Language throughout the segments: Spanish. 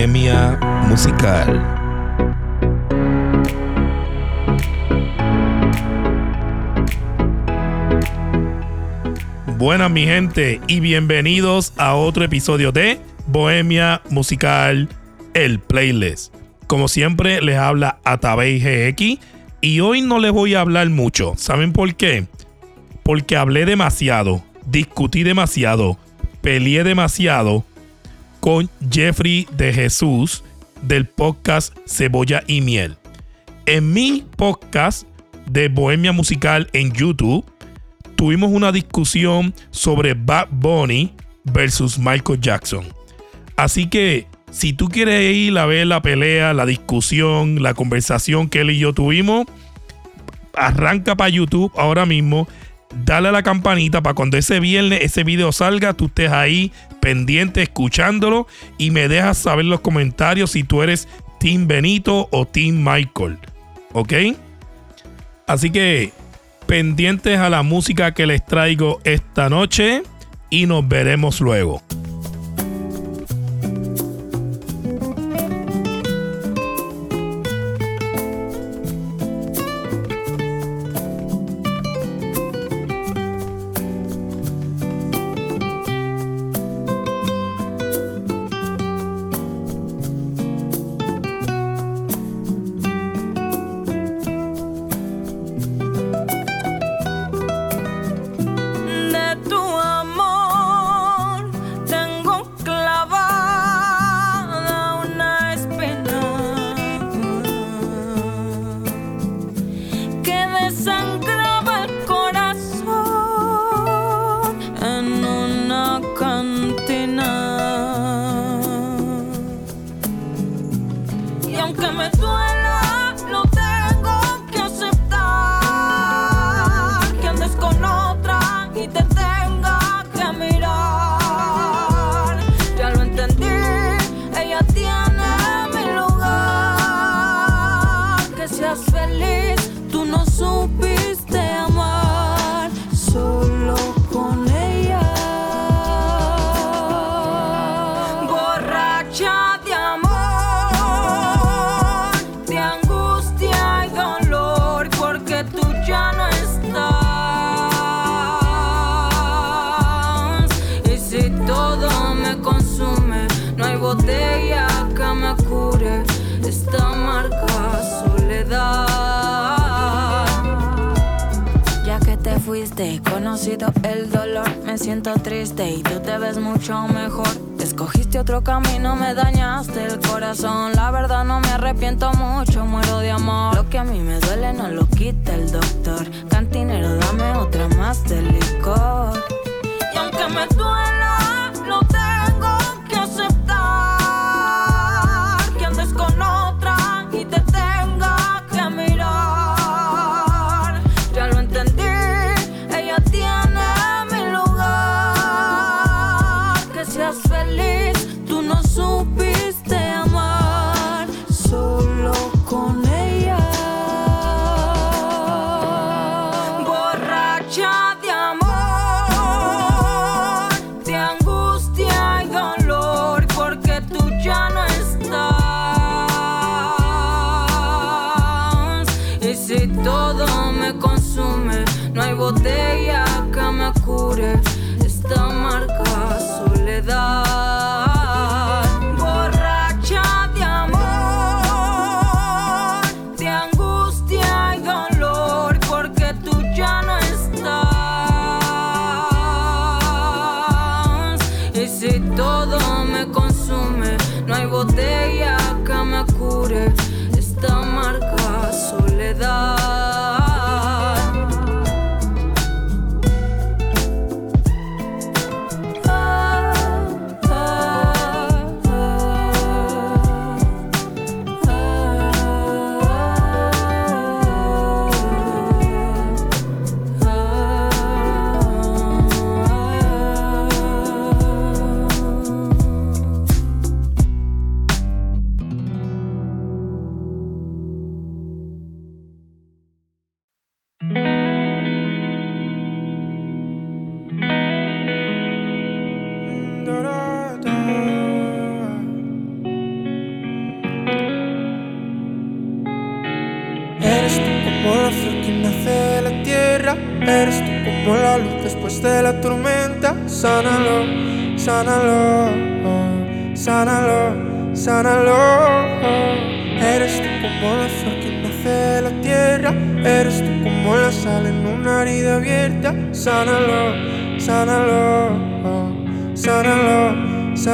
Bohemia Musical. Buenas mi gente y bienvenidos a otro episodio de Bohemia Musical, el playlist. Como siempre les habla Atabey GX y hoy no les voy a hablar mucho. ¿Saben por qué? Porque hablé demasiado, discutí demasiado, peleé demasiado con Jeffrey de Jesús del podcast Cebolla y Miel. En mi podcast de Bohemia Musical en YouTube, tuvimos una discusión sobre Bad Bunny versus Michael Jackson. Así que si tú quieres ir a ver la pelea, la discusión, la conversación que él y yo tuvimos, arranca para YouTube ahora mismo dale a la campanita para cuando ese viernes ese video salga, tú estés ahí pendiente escuchándolo y me dejas saber en los comentarios si tú eres Team Benito o Team Michael. ¿Ok? Así que pendientes a la música que les traigo esta noche y nos veremos luego.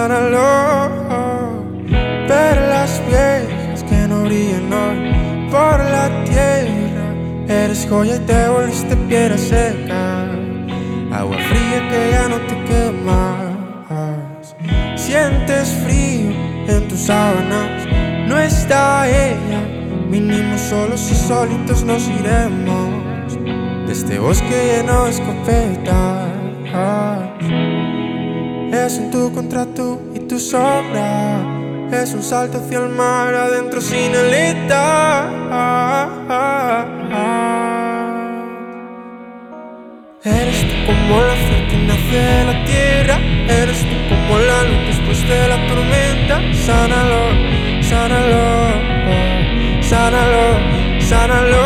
Sánalo. Perlas viejas que no brillan hoy por la tierra. Eres joya y te volviste piedra seca. Agua fría que ya no te quemas. Sientes frío en tus sábanas. No está ella. Vinimos solos y solitos nos iremos. De este bosque lleno de escopetas. Es en tu contra tú y tu sombra. Es un salto hacia el mar adentro sin aleta. Eres tú como la flor que nace de la tierra. Eres tú como la luz después de la tormenta. Sánalo, sánalo, sánalo, sánalo.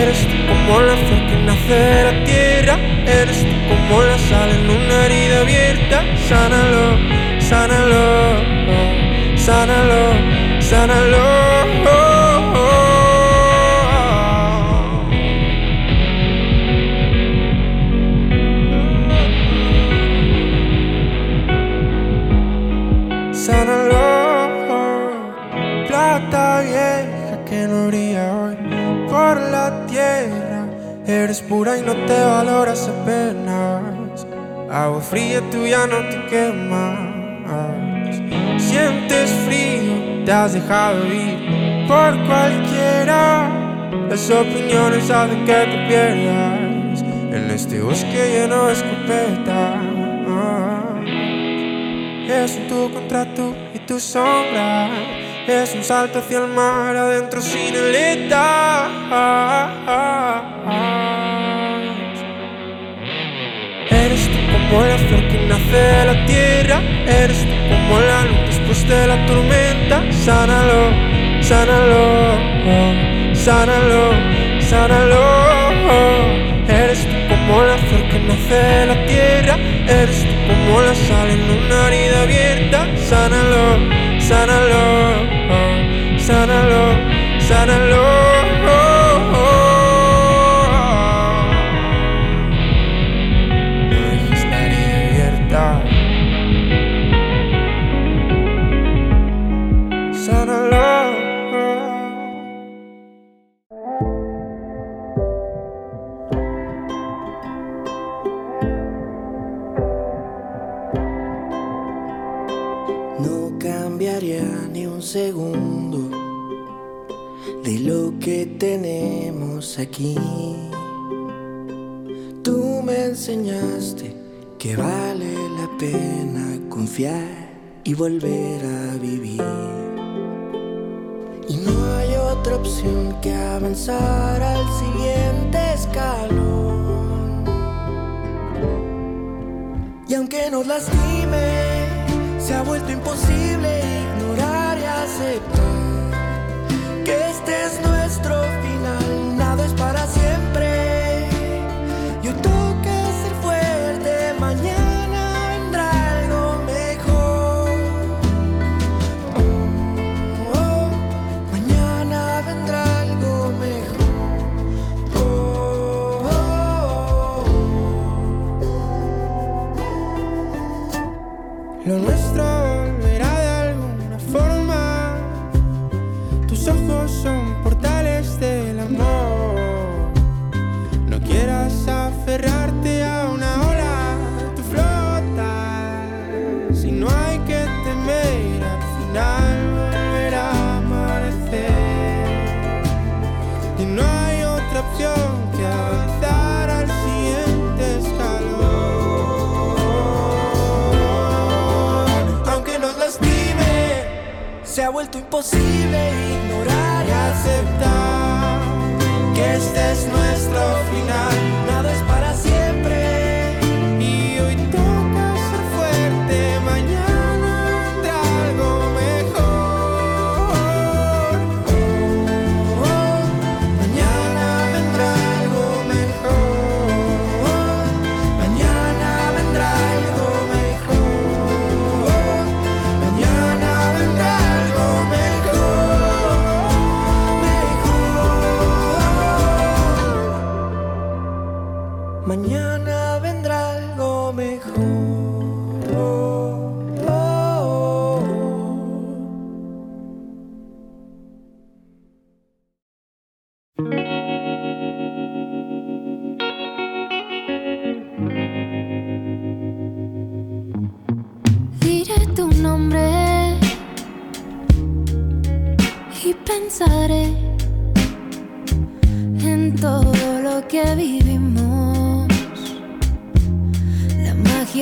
Eres tú como la flor que nace de la tierra. Eres tú como la sal en una abierta. Sánalo, sánalo sánalo, sánalo. Sánalo, plata vieja que no brilla hoy por la tierra. Eres pura y no te valoras apenas. Agua fría tuya no te quema sientes frío, te has dejado ir por cualquiera. Las opiniones hacen que te pierdas en este bosque lleno de escopetas. Es un tú contra tú y tu sombra. Es un salto hacia el mar adentro sin aleta. Como la flor que nace de la tierra. Eres tú como la luz después de la tormenta. Sánalo, sánalo, sánalo, sánalo. Eres tú como la flor que nace de la tierra. Eres tú como la sal en una herida abierta. Sánalo, sánalo, sánalo, sánalo. Aquí. Tú me enseñaste que vale la pena confiar y volver a vivir. Y no hay otra opción que avanzar al siguiente escalón. Y aunque nos lastime, se ha vuelto imposible ignorar y aceptar que este es nuestro final es para siempre. Yo toca ser fuerte, mañana vendrá algo mejor. Oh, oh, mañana vendrá algo mejor. Oh, Lo nuestro vuelto imposible ignorar y aceptar que este es nuestro final.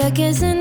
Magia que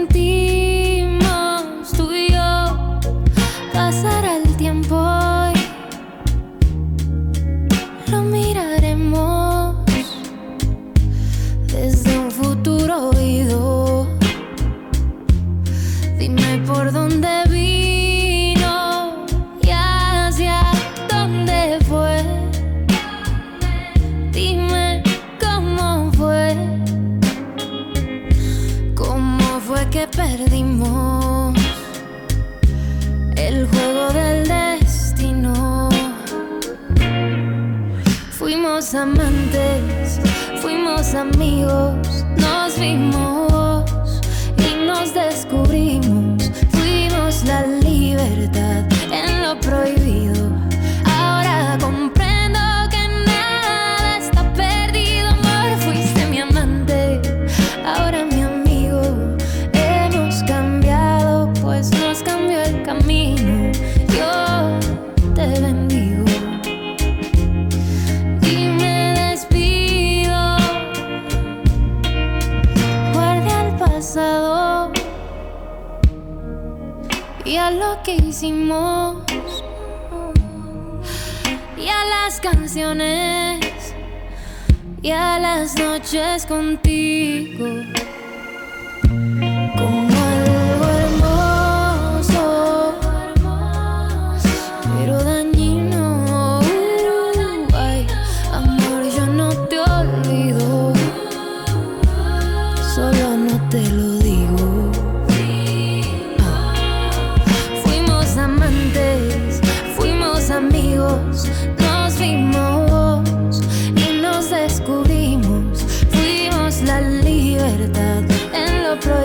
La libertad en lo prohibido.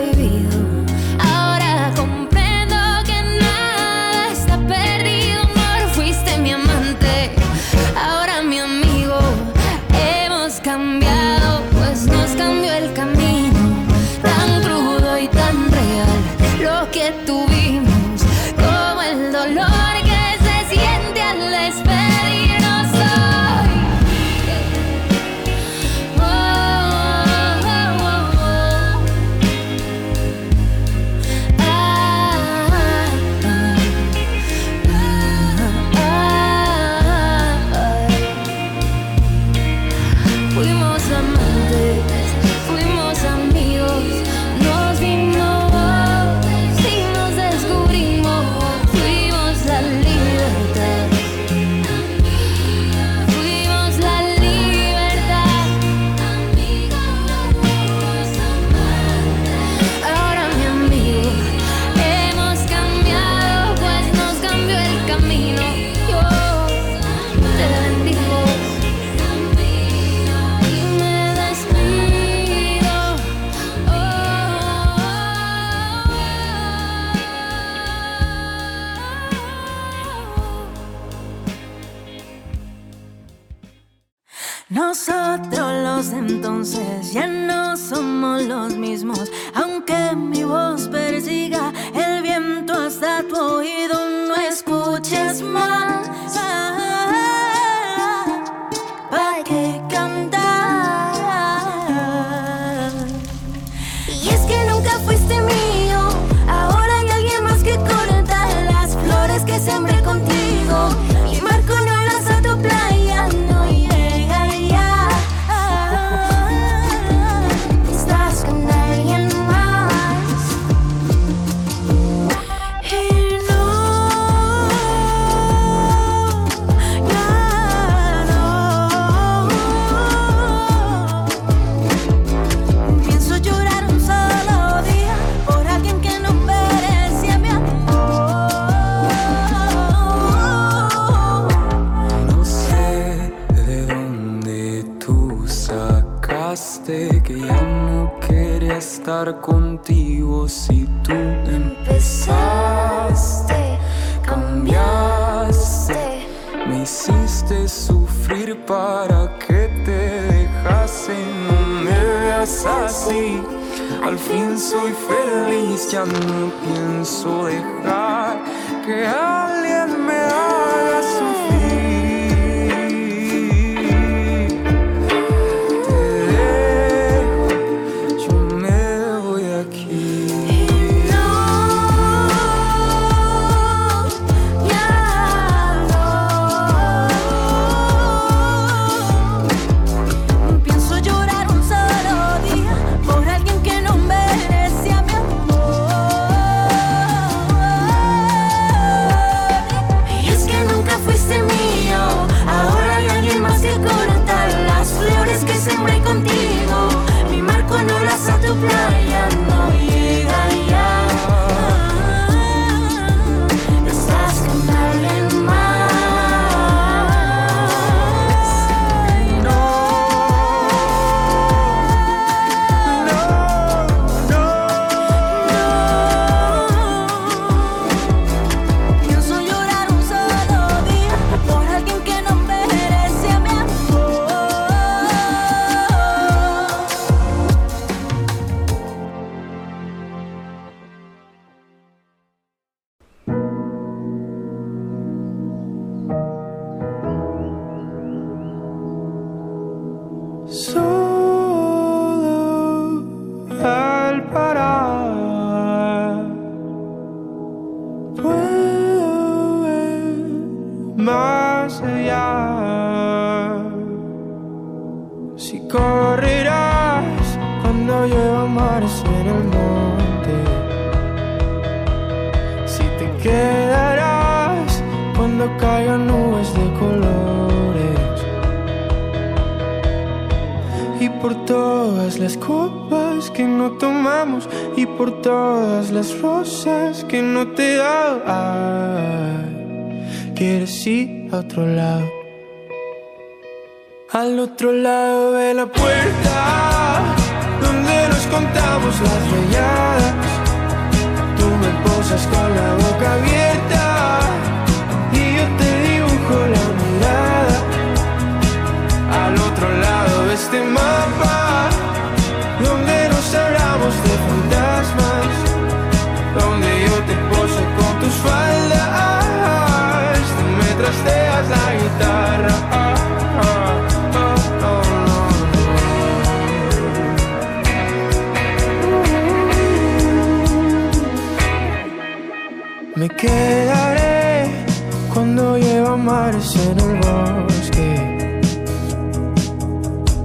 Me quedaré cuando lleva mares en el bosque.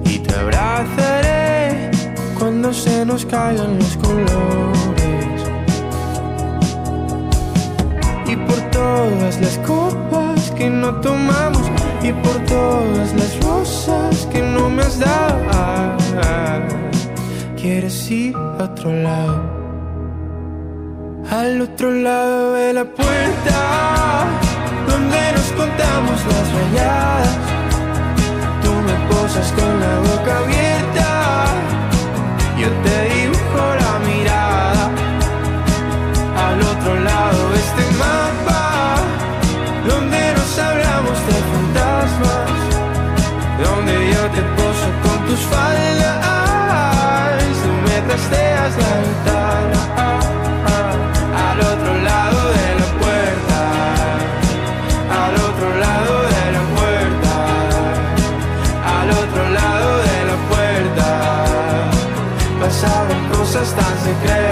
Y te abrazaré cuando se nos caigan los colores. Y por todas las copas que no tomamos. Y por todas las rosas que no me has dado. Quieres ir a otro lado al otro lado de la puerta, donde nos contamos las rayadas. Tú me posas con la boca abierta, yo te dibujo la mirada. Al otro lado de este mapa, donde nos hablamos de fantasmas, donde yo te poso con tus faldas, tú me trasteas la ventana. secreto.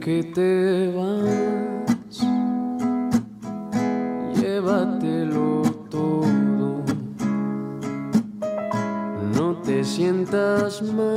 que te vas, llévatelo todo, no te sientas mal.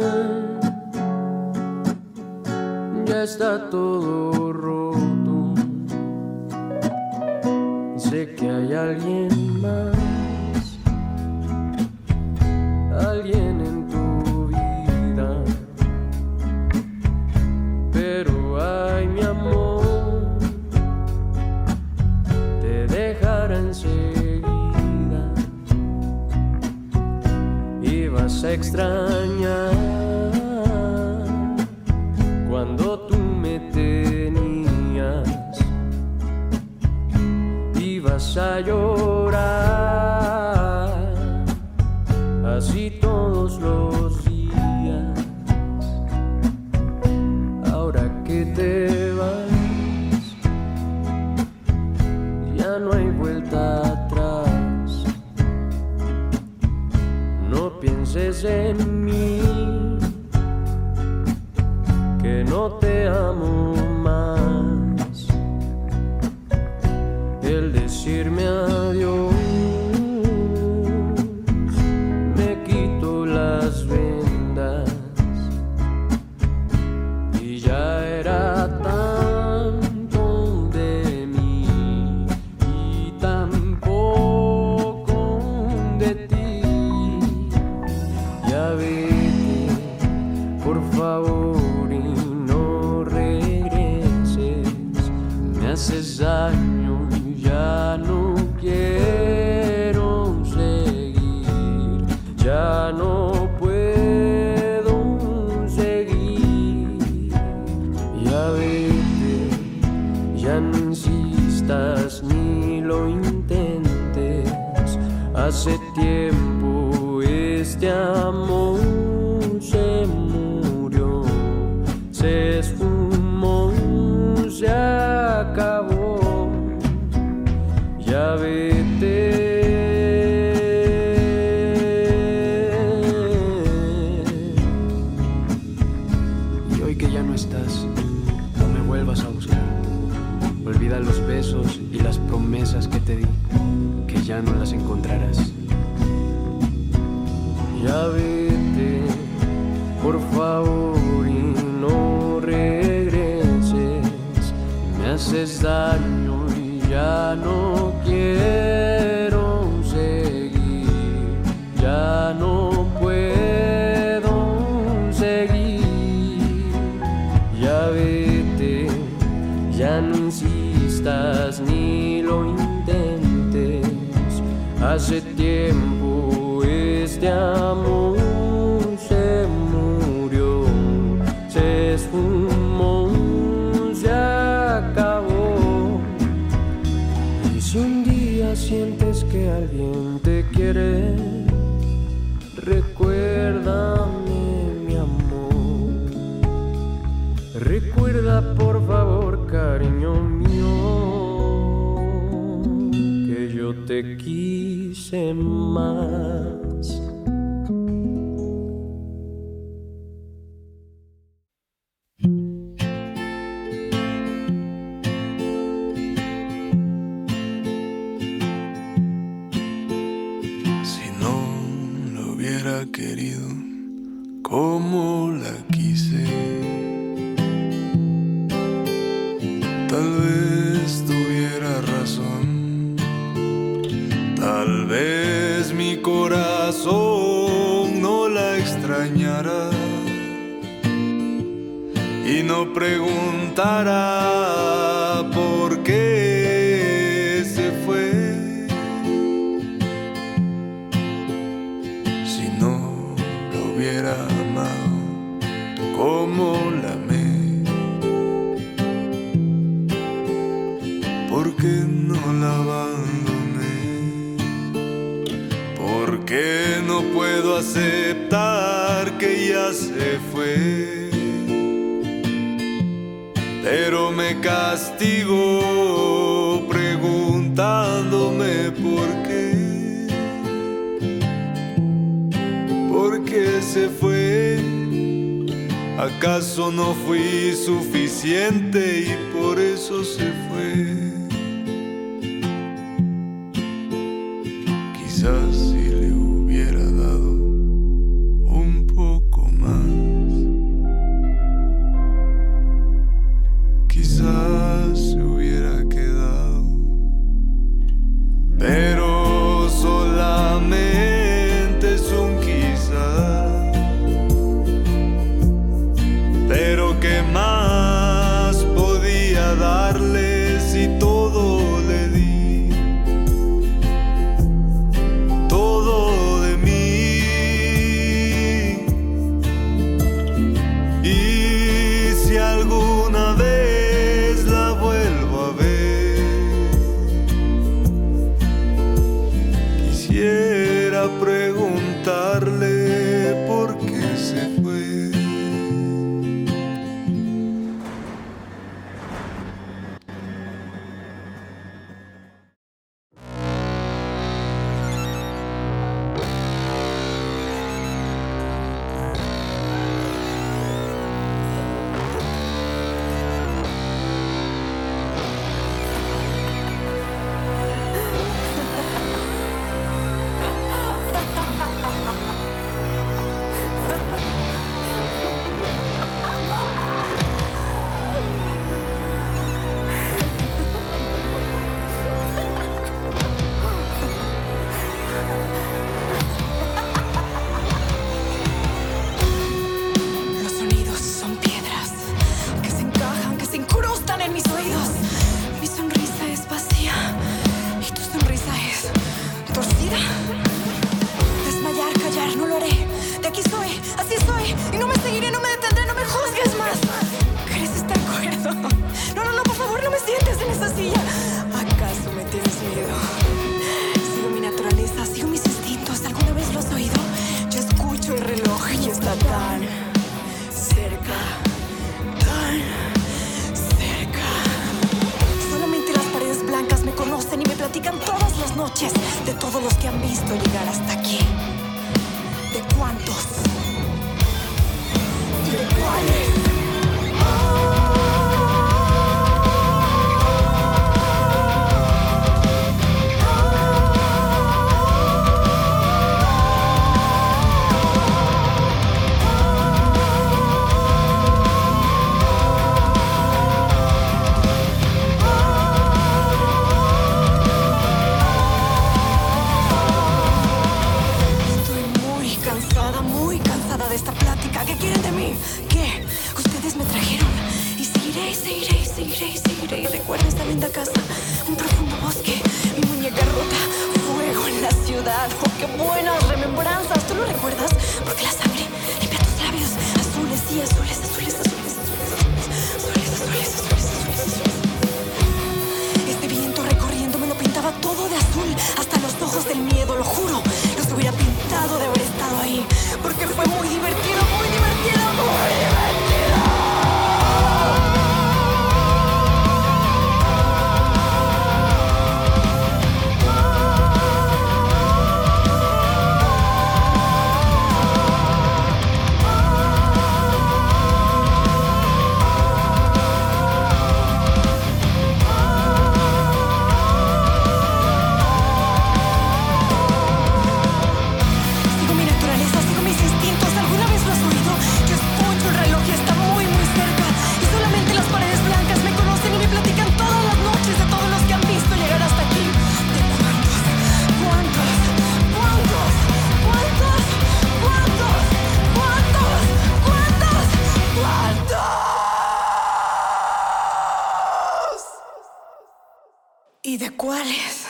¿Y de cuáles?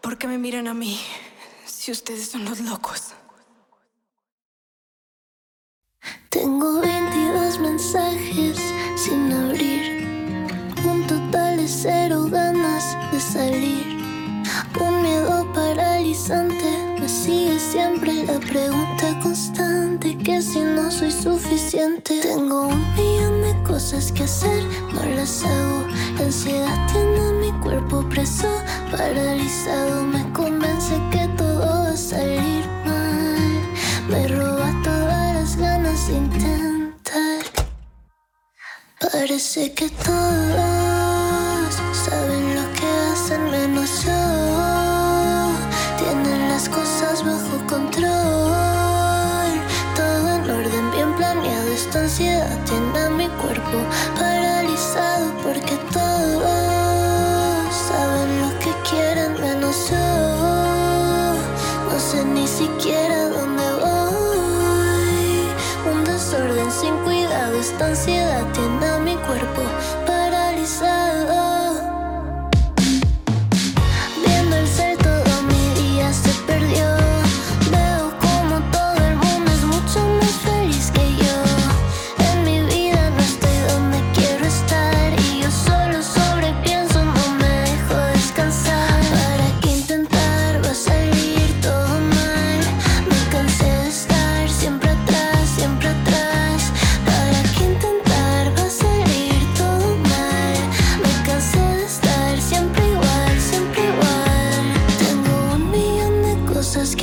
¿Por qué me miran a mí si ustedes son los locos? Tengo 22 mensajes sin abrir. Un total de cero ganas de salir. Un miedo paralizante me sigue siempre la pregunta constante que si no soy suficiente. Tengo un millón cosas que hacer, no las hago. La ansiedad tiene mi cuerpo preso, paralizado. Me convence que todo va a salir mal. Me roba todas las ganas de intentar. Parece que todo. esta ansiedad llena mi cuerpo.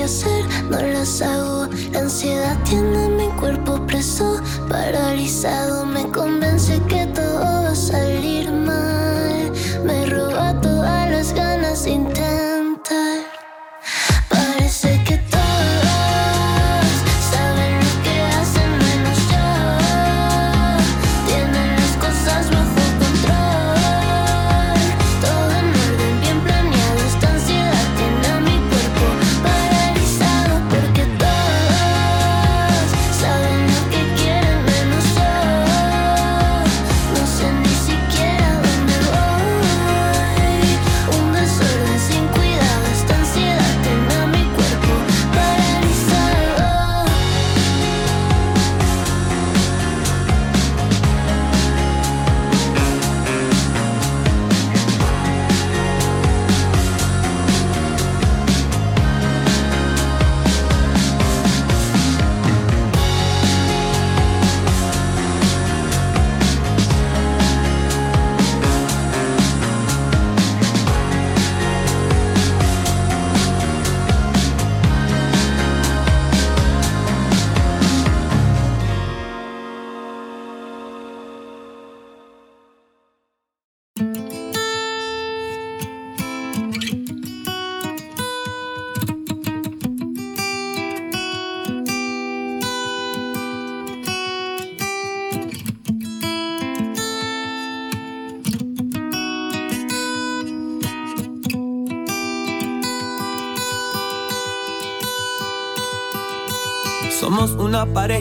no las hago. La ansiedad tiene mi cuerpo preso, paralizado. Me convence que todo va a salir.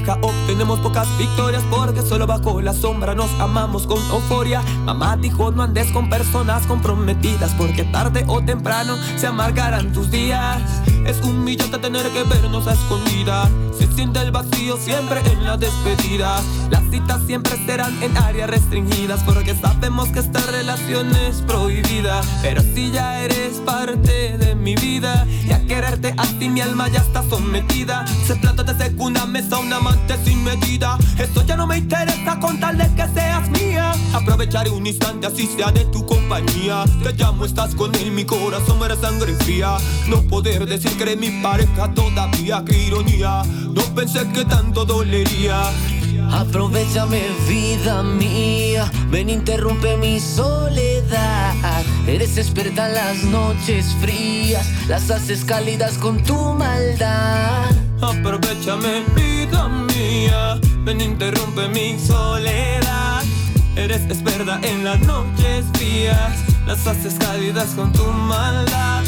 Pareja, obtenemos pocas victorias porque solo bajo la sombra nos amamos con euforia. Mamá dijo no andes con personas comprometidas porque tarde o temprano se amargarán tus días. Es humillante tener que vernos a escondidas. Se siente el vacío siempre en la despedida. Las citas siempre serán en áreas restringidas porque sabemos que esta relación es prohibida. Pero si ya eres parte de mi vida y a quererte así mi alma ya está sometida. Se planta de segunda mesa un amante sin medida. Esto ya no me interesa con tal de que seas mía. Aprovecharé un instante así sea de tu compañía. Te llamo, estás con él, mi corazón me da sangre fría. No poder decir que eres mi pareja todavía, qué ironía. No pensé que tanto dolería. Aprovechame vida mía, ven interrumpe mi soledad. Eres experta en las noches frías, las haces cálidas con tu maldad. Aprovechame, vida mía. Ven, interrumpe mi soledad. Eres experta en las noches frías. Las haces cálidas con tu maldad.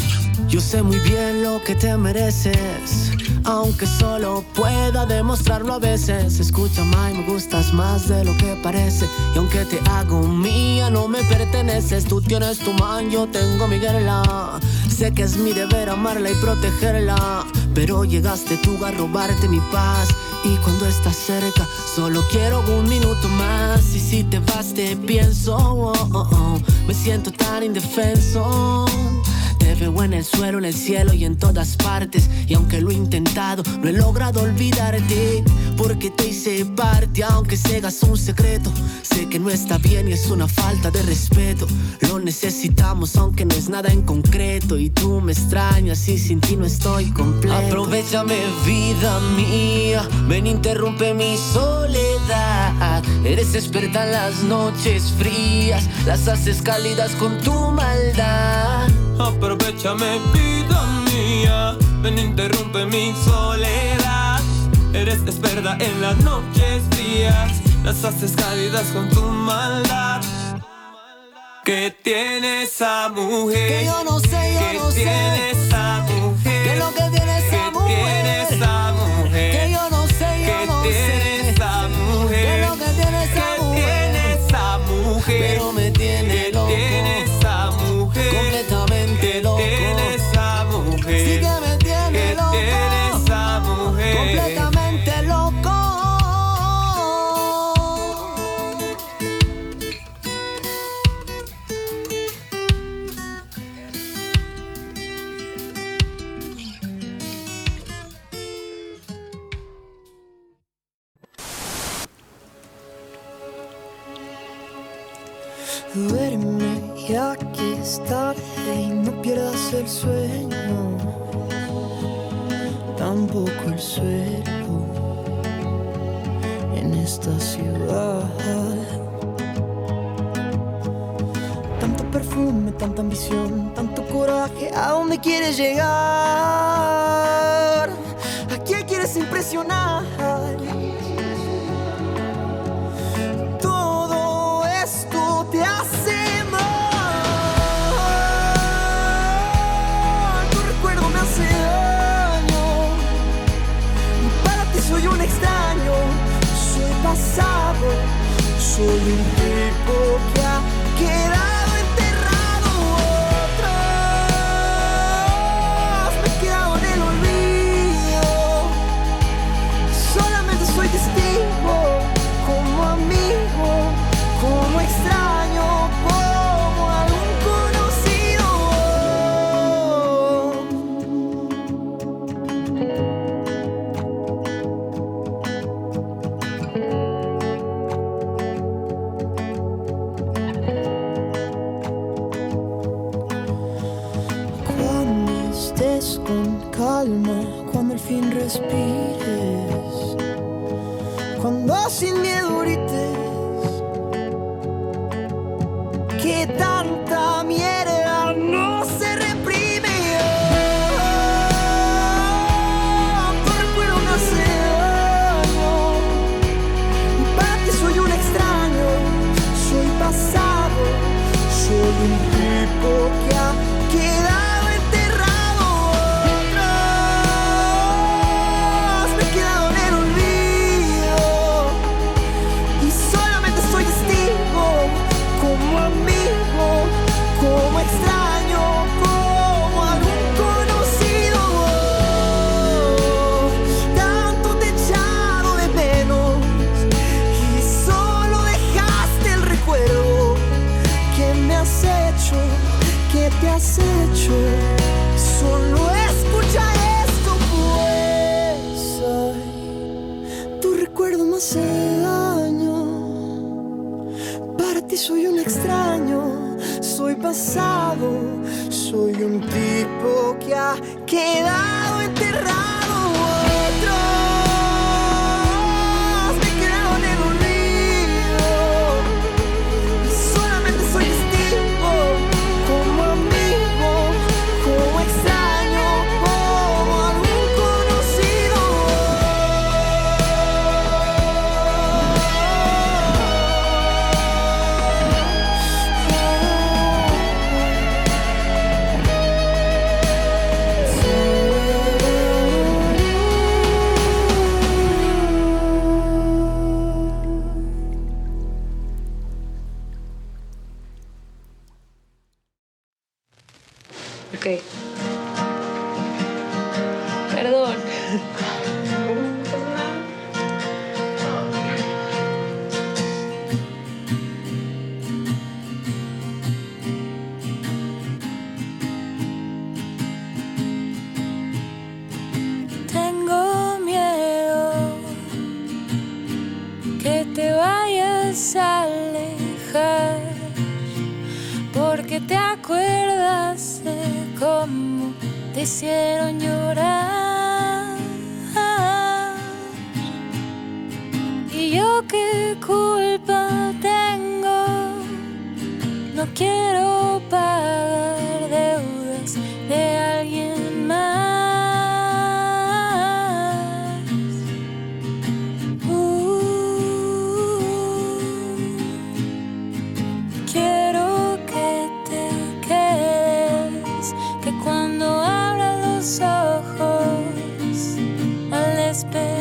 Yo sé muy bien lo que te mereces, aunque solo pueda demostrarlo a veces. Escucha, Mai, me gustas más de lo que parece. Y aunque te hago mía, no me perteneces. Tú tienes tu man, yo tengo mi guerra. Sé que es mi deber amarla y protegerla. Pero llegaste tú a robarte mi paz. Y cuando estás cerca, solo quiero un minuto más. Y si te vas, te pienso. oh, oh, oh. Me siento tan indefenso. Te veo en el suelo, en el cielo y en todas partes. Y aunque lo he intentado, no he logrado olvidarte. Porque te hice parte, aunque seas un secreto. Sé que no está bien y es una falta de respeto. Lo necesitamos, aunque no es nada en concreto. Y tú me extrañas y sin ti no estoy completo. Aprovechame, vida mía. Ven, interrumpe mi soledad. Eres experta en las noches frías. Las haces cálidas con tu maldad. Aprovechame, vida mía. Ven, interrumpe mi soledad. Eres experta en las noches frías. Las haces cálidas con tu maldad. ¿Qué tiene esa mujer? Que yo no sé, yo ¿Qué no sé. tiene esa es el sueño, tampoco el suelo en esta ciudad. Tanto perfume, tanta ambición, tanto coraje, ¿a dónde quieres llegar? ¿A quién quieres impresionar? soy pasado, soy un tipo que ha quedado. heart. Soy un tipo que ha quedado enterrado. despair.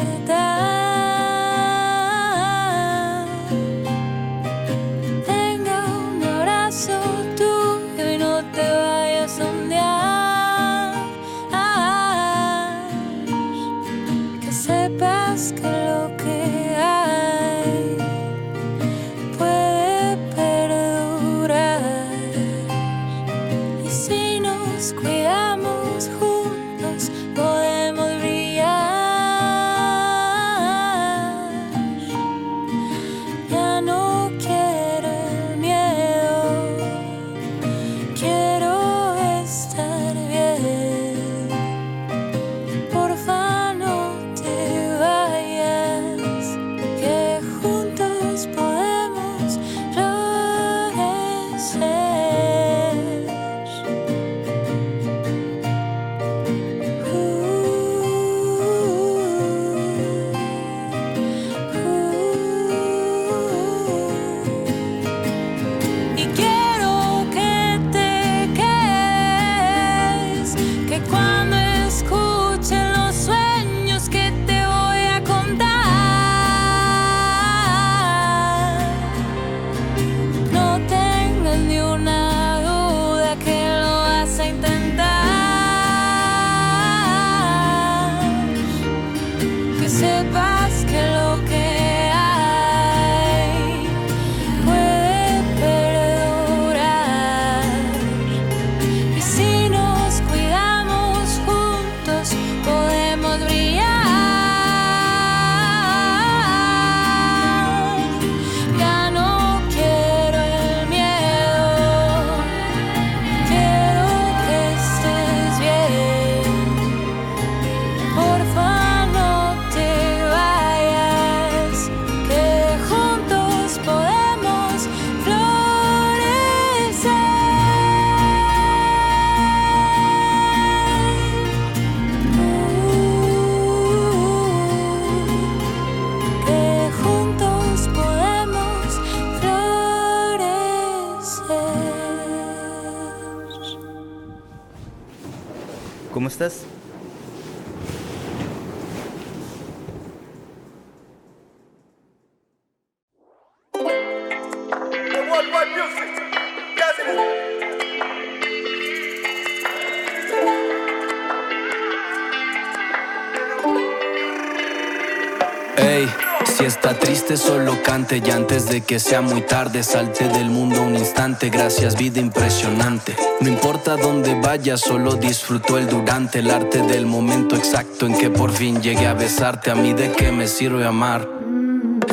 Solo cante y antes de que sea muy tarde salte del mundo un instante, gracias vida impresionante. No importa dónde vaya, solo disfruto el durante, el arte del momento exacto en que por fin llegué a besarte. A mí de qué me sirve amar.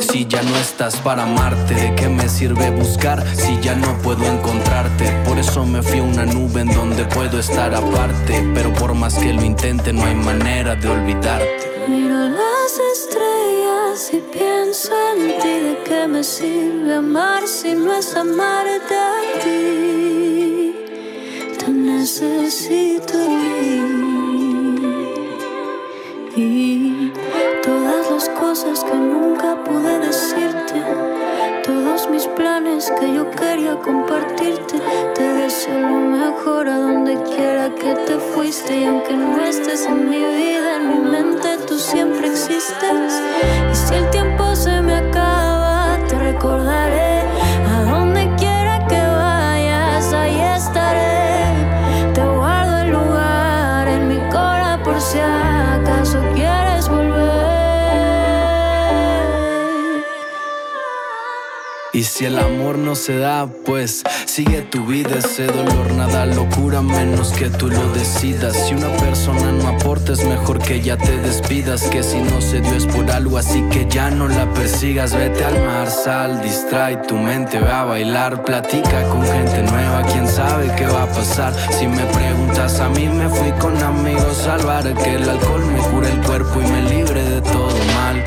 Si ya no estás para amarte, ¿de qué me sirve buscar si ya no puedo encontrarte? Por eso me fui a una nube en donde puedo estar aparte, pero por más que lo intente no hay manera de olvidarte. Miro las estrellas pienso en ti. ¿De qué me sirve amar si no es amarte a ti? Te necesito ti. Y todas las cosas que nunca pude decirte. Mis planes que yo quería compartirte. Te deseo lo mejor a donde quiera que te fuiste. Y aunque no estés en mi vida, en mi mente tú siempre existes. Y si el tiempo se me acaba, te recordaré. Si el amor no se da, pues sigue tu vida, ese dolor, nada locura menos que tú lo decidas. Si una persona no aporta, es mejor que ya te despidas, que si no se dio es por algo, así que ya no la persigas. Vete al mar, sal, distrae tu mente, ve a bailar, platica con gente nueva, quién sabe qué va a pasar. Si me preguntas, a mí me fui con amigos al bar, que el alcohol me cura el cuerpo y me libre de todo mal.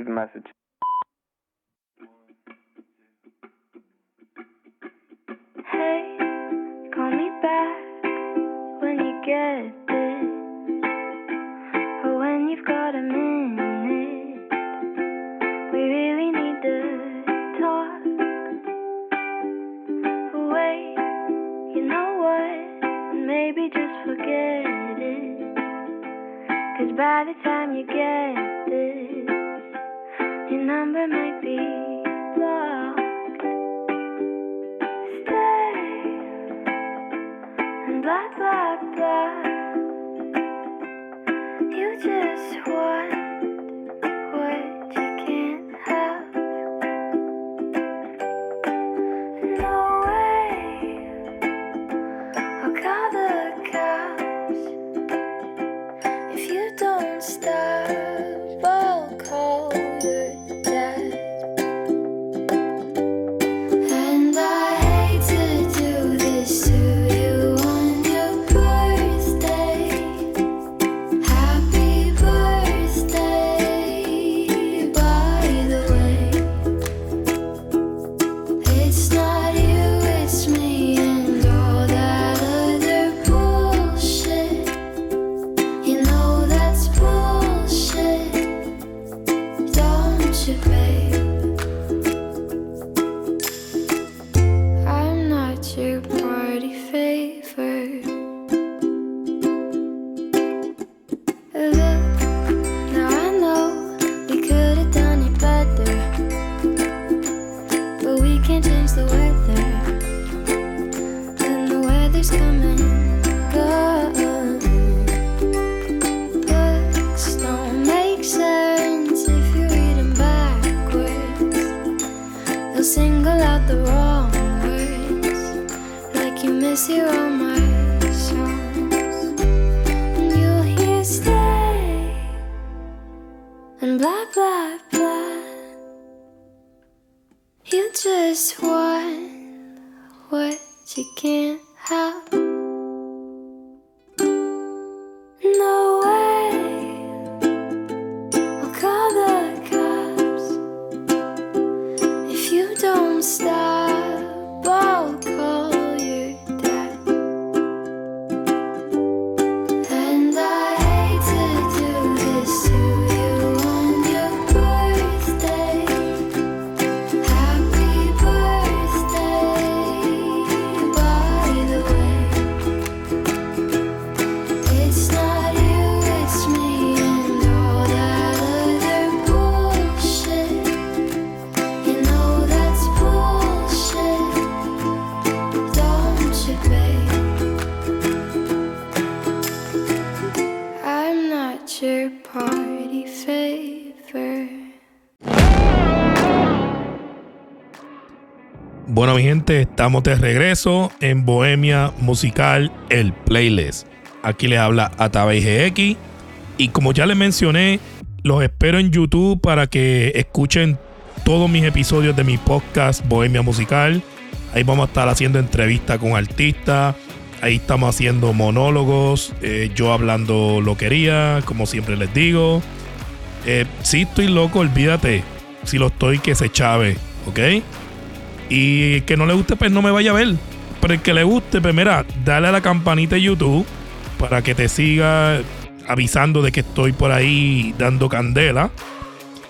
Leave a message. Hey, call me back when you get this, or when you've got a minute. We really need to talk. Wait, you know what? Maybe just forget it. Cause by the time you get number might be blocked. Stay and blah blah blah. You just Bueno, mi gente, estamos de regreso en Bohemia Musical, el playlist. Aquí les habla Atabey GX. Y como ya les mencioné, los espero en YouTube para que escuchen todos mis episodios de mi podcast Bohemia Musical. Ahí vamos a estar haciendo entrevistas con artistas. Ahí estamos haciendo monólogos. eh, yo hablando loquería, como siempre les digo. Eh, si estoy loco, olvídate. Si lo estoy, que se chave. ¿Ok? Y que no le guste, pues no me vaya a ver. Pero el que le guste, pues mira, dale a la campanita de YouTube para que te siga avisando de que estoy por ahí dando candela.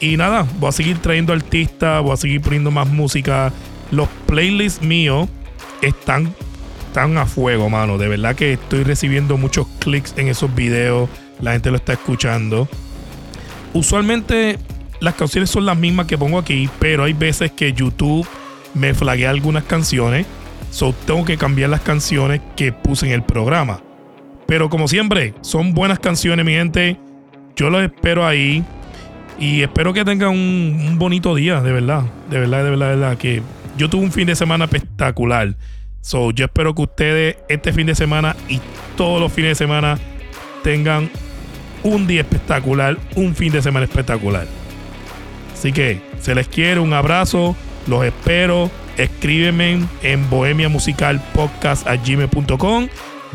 Y nada, voy a seguir trayendo artistas, voy a seguir poniendo más música. Los playlists míos están, están a fuego, mano. De verdad que estoy recibiendo muchos clics en esos videos. La gente lo está escuchando. Usualmente las canciones son las mismas que pongo aquí, pero hay veces que YouTube me flaguea algunas canciones. So tengo que cambiar las canciones que puse en el programa. Pero como siempre, son buenas canciones, mi gente. Yo los espero ahí. Y espero que tengan un, un bonito día, de verdad. De verdad, de verdad, de verdad. Que yo tuve un fin de semana espectacular. So, yo espero que ustedes este fin de semana y todos los fines de semana tengan un día espectacular, un fin de semana espectacular. Así que se les quiere, un abrazo, los espero. Escríbeme en bohemia musical podcast gmail.com.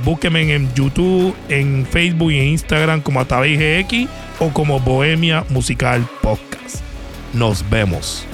Búsquenme en YouTube, en Facebook y en Instagram como AtabeIGX o como Bohemia Musical Podcast. Nos vemos.